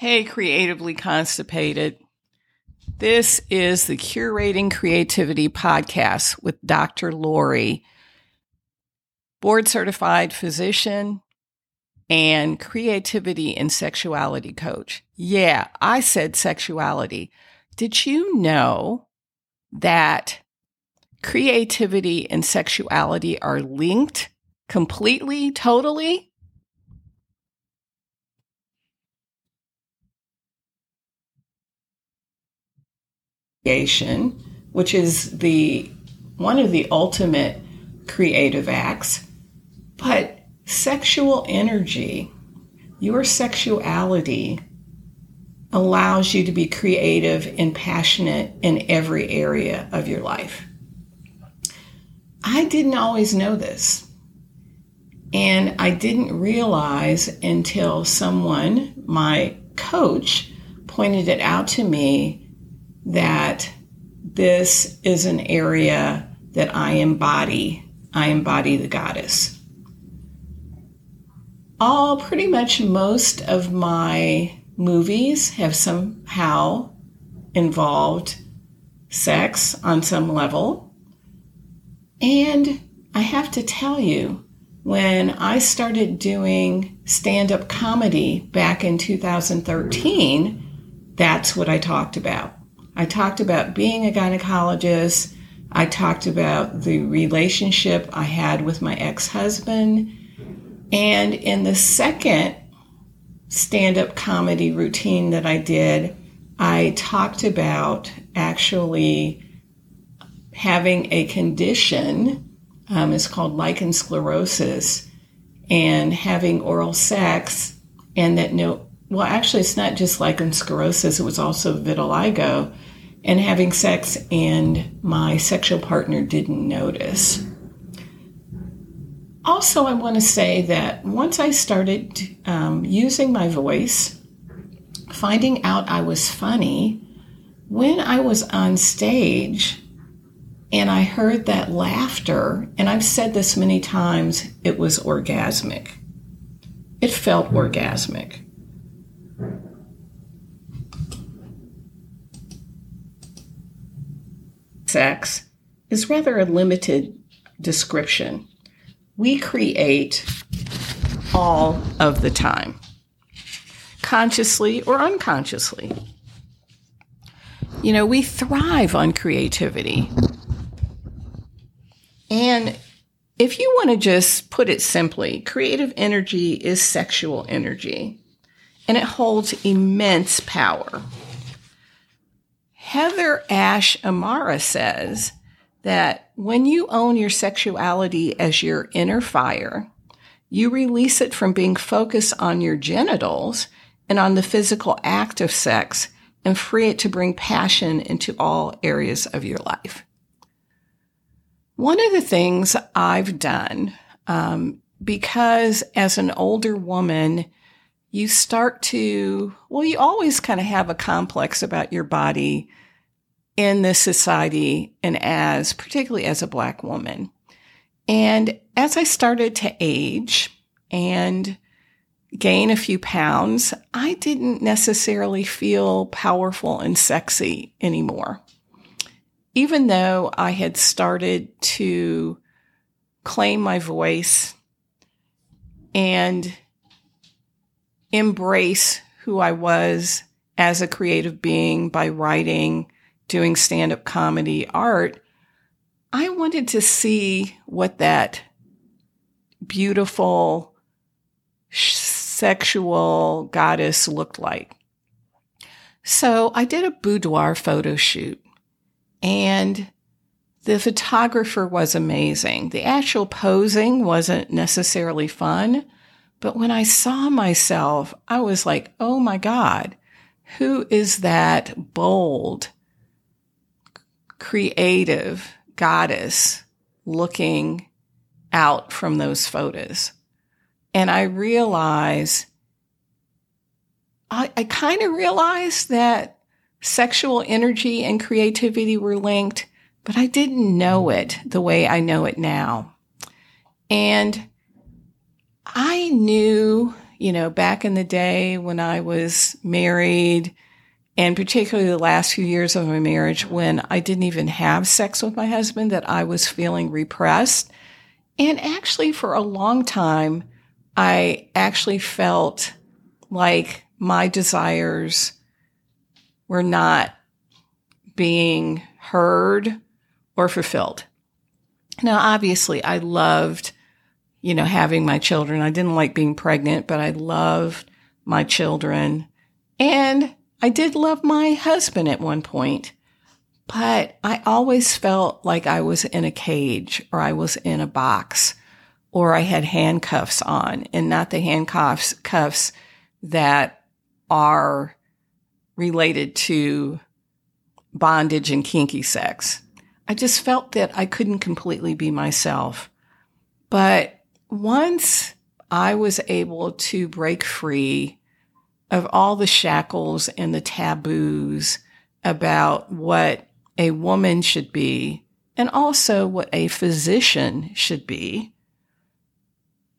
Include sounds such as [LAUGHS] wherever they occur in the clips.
Hey, creatively constipated. This is the Curating Creativity podcast with Dr. Lori, board certified physician and creativity and sexuality coach. Yeah, I said sexuality. Did you know that creativity and sexuality are linked completely, totally? Creation, which is the one of the ultimate creative acts, but sexual energy, your sexuality allows you to be creative and passionate in every area of your life. I didn't always know this. And I didn't realize until someone, my coach, pointed it out to me that this is an area that I embody. I embody the goddess. All pretty much most of my movies have somehow involved sex on some level. And I have to tell you, when I started doing stand up comedy back in 2013, that's what I talked about. I talked about being a gynecologist. I talked about the relationship I had with my ex husband. And in the second stand up comedy routine that I did, I talked about actually having a condition. Um, it's called lichen sclerosus and having oral sex and that no well actually it's not just lichen sclerosus it was also vitiligo and having sex, and my sexual partner didn't notice. Also, I want to say that once I started um, using my voice, finding out I was funny, when I was on stage and I heard that laughter, and I've said this many times, it was orgasmic. It felt orgasmic. Sex is rather a limited description. We create all of the time, consciously or unconsciously. You know, we thrive on creativity. And if you want to just put it simply, creative energy is sexual energy and it holds immense power. Heather Ash Amara says that when you own your sexuality as your inner fire, you release it from being focused on your genitals and on the physical act of sex and free it to bring passion into all areas of your life. One of the things I've done, um, because as an older woman, you start to, well, you always kind of have a complex about your body in this society and as, particularly as a black woman. And as I started to age and gain a few pounds, I didn't necessarily feel powerful and sexy anymore. Even though I had started to claim my voice and embrace who I was as a creative being by writing doing stand up comedy art, I wanted to see what that beautiful sexual goddess looked like. So I did a boudoir photo shoot and the photographer was amazing. The actual posing wasn't necessarily fun, but when I saw myself, I was like, oh my God, who is that bold, creative goddess looking out from those photos. And I realize, I, I kind of realized that sexual energy and creativity were linked, but I didn't know it the way I know it now. And I knew you know, back in the day when I was married, and particularly the last few years of my marriage when I didn't even have sex with my husband, that I was feeling repressed. And actually, for a long time, I actually felt like my desires were not being heard or fulfilled. Now, obviously, I loved, you know, having my children. I didn't like being pregnant, but I loved my children. And I did love my husband at one point, but I always felt like I was in a cage or I was in a box or I had handcuffs on and not the handcuffs cuffs that are related to bondage and kinky sex. I just felt that I couldn't completely be myself. But once I was able to break free of all the shackles and the taboos about what a woman should be and also what a physician should be,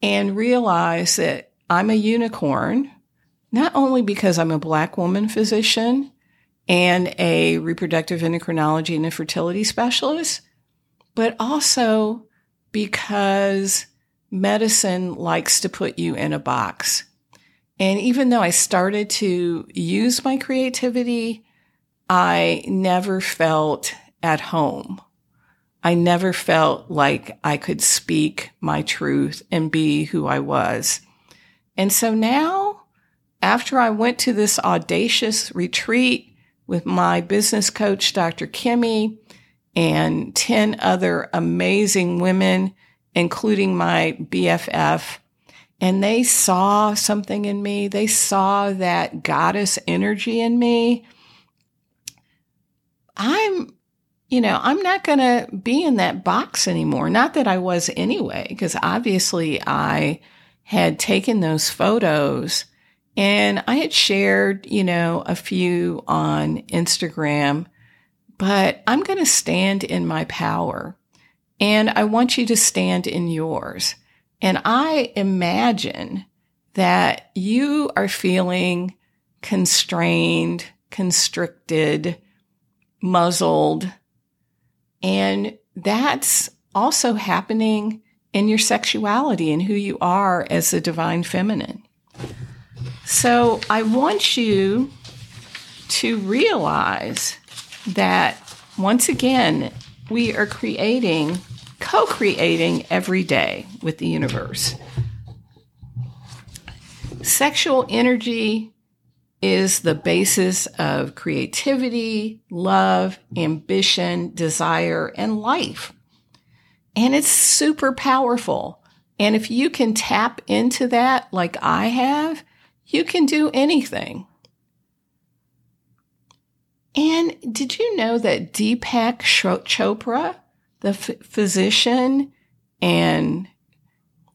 and realize that I'm a unicorn, not only because I'm a black woman physician, and a reproductive endocrinology and infertility specialist, but also because medicine likes to put you in a box. And even though I started to use my creativity, I never felt at home. I never felt like I could speak my truth and be who I was. And so now, after I went to this audacious retreat with my business coach, Dr. Kimmy, and 10 other amazing women, including my BFF. And they saw something in me. They saw that goddess energy in me. I'm, you know, I'm not going to be in that box anymore. Not that I was anyway, because obviously I had taken those photos and I had shared, you know, a few on Instagram, but I'm going to stand in my power and I want you to stand in yours. And I imagine that you are feeling constrained, constricted, muzzled. And that's also happening in your sexuality and who you are as the divine feminine. So I want you to realize that once again, we are creating, co creating every day with the universe. Sexual energy is the basis of creativity, love, ambition, desire, and life. And it's super powerful. And if you can tap into that like I have, you can do anything. And did you know that Deepak Chopra, the f- physician and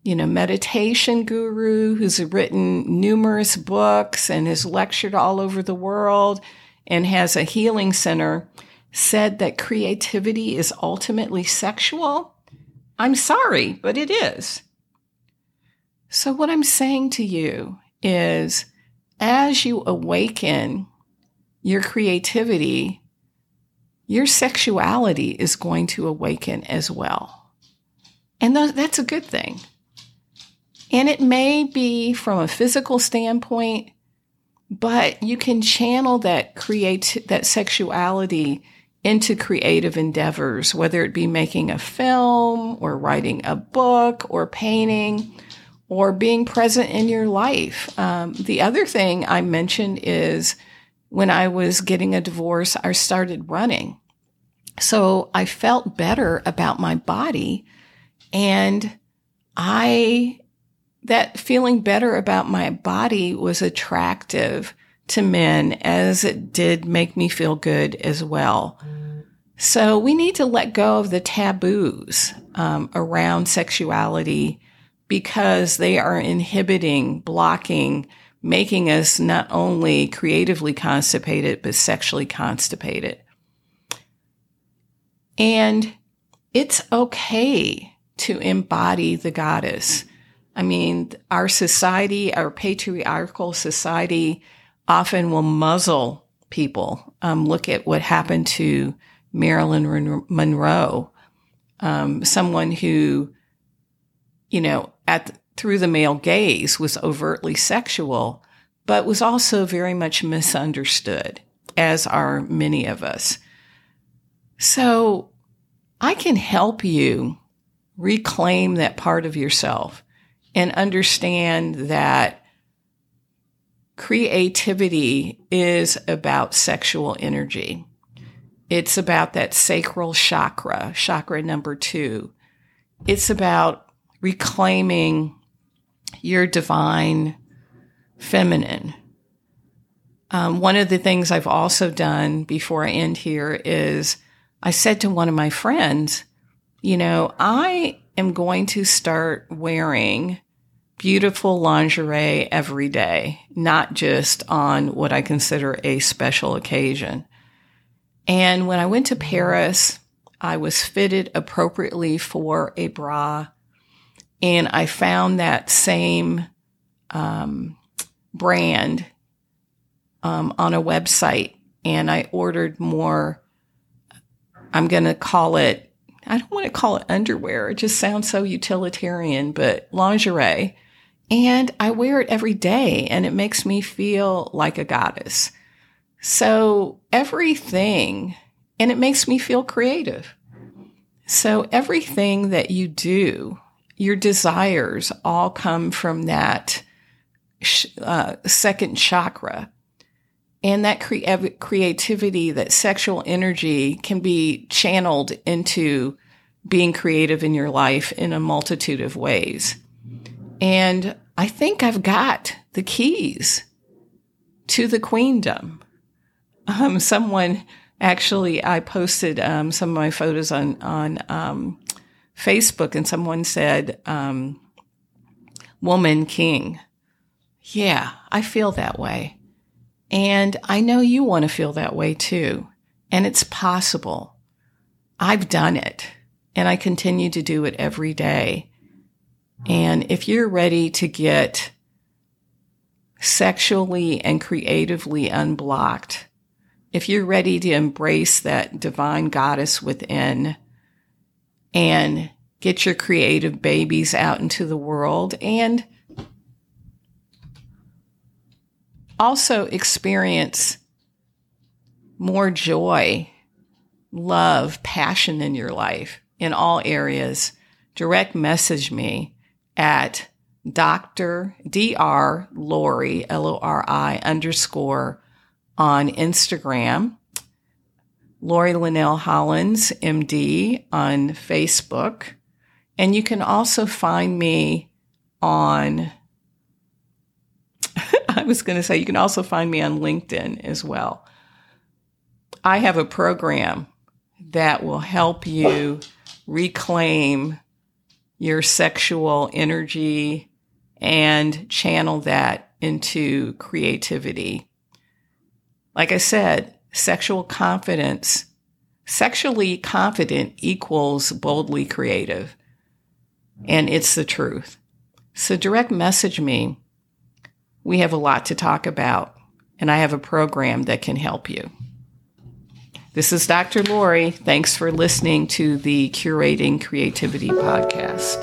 you know meditation guru who's written numerous books and has lectured all over the world and has a healing center said that creativity is ultimately sexual? I'm sorry, but it is. So what I'm saying to you is as you awaken your creativity, your sexuality is going to awaken as well. And that's a good thing. And it may be from a physical standpoint, but you can channel that create that sexuality into creative endeavors, whether it be making a film or writing a book or painting or being present in your life. Um, the other thing I mentioned is when I was getting a divorce, I started running. So I felt better about my body and I, that feeling better about my body was attractive to men as it did make me feel good as well. So we need to let go of the taboos um, around sexuality because they are inhibiting, blocking, making us not only creatively constipated, but sexually constipated. And it's okay to embody the goddess. I mean, our society, our patriarchal society often will muzzle people. Um, look at what happened to Marilyn Monroe, um, someone who, you know, at through the male gaze was overtly sexual, but was also very much misunderstood, as are many of us. So I can help you reclaim that part of yourself and understand that creativity is about sexual energy. It's about that sacral chakra, chakra number two. It's about reclaiming your divine feminine. Um, one of the things I've also done before I end here is I said to one of my friends, you know, I am going to start wearing beautiful lingerie every day, not just on what I consider a special occasion. And when I went to Paris, I was fitted appropriately for a bra. And I found that same um, brand um, on a website. And I ordered more, I'm going to call it I don't want to call it underwear. It just sounds so utilitarian, but lingerie. And I wear it every day and it makes me feel like a goddess. So everything, and it makes me feel creative. So everything that you do, your desires all come from that uh, second chakra. And that cre- creativity, that sexual energy can be channeled into being creative in your life in a multitude of ways. And I think I've got the keys to the queendom. Um, someone actually, I posted um, some of my photos on on um, Facebook, and someone said, um, "Woman king." Yeah, I feel that way. And I know you want to feel that way too. And it's possible. I've done it and I continue to do it every day. And if you're ready to get sexually and creatively unblocked, if you're ready to embrace that divine goddess within and get your creative babies out into the world and also experience more joy, love, passion in your life in all areas, direct message me at Dr. Dr. Lori, L O R I underscore on Instagram, Lori Linnell Hollins, MD on Facebook. And you can also find me on [LAUGHS] I was going to say you can also find me on LinkedIn as well. I have a program that will help you reclaim your sexual energy and channel that into creativity. Like I said, sexual confidence, sexually confident equals boldly creative. And it's the truth. So direct message me we have a lot to talk about, and I have a program that can help you. This is Dr. Lori. Thanks for listening to the Curating Creativity podcast.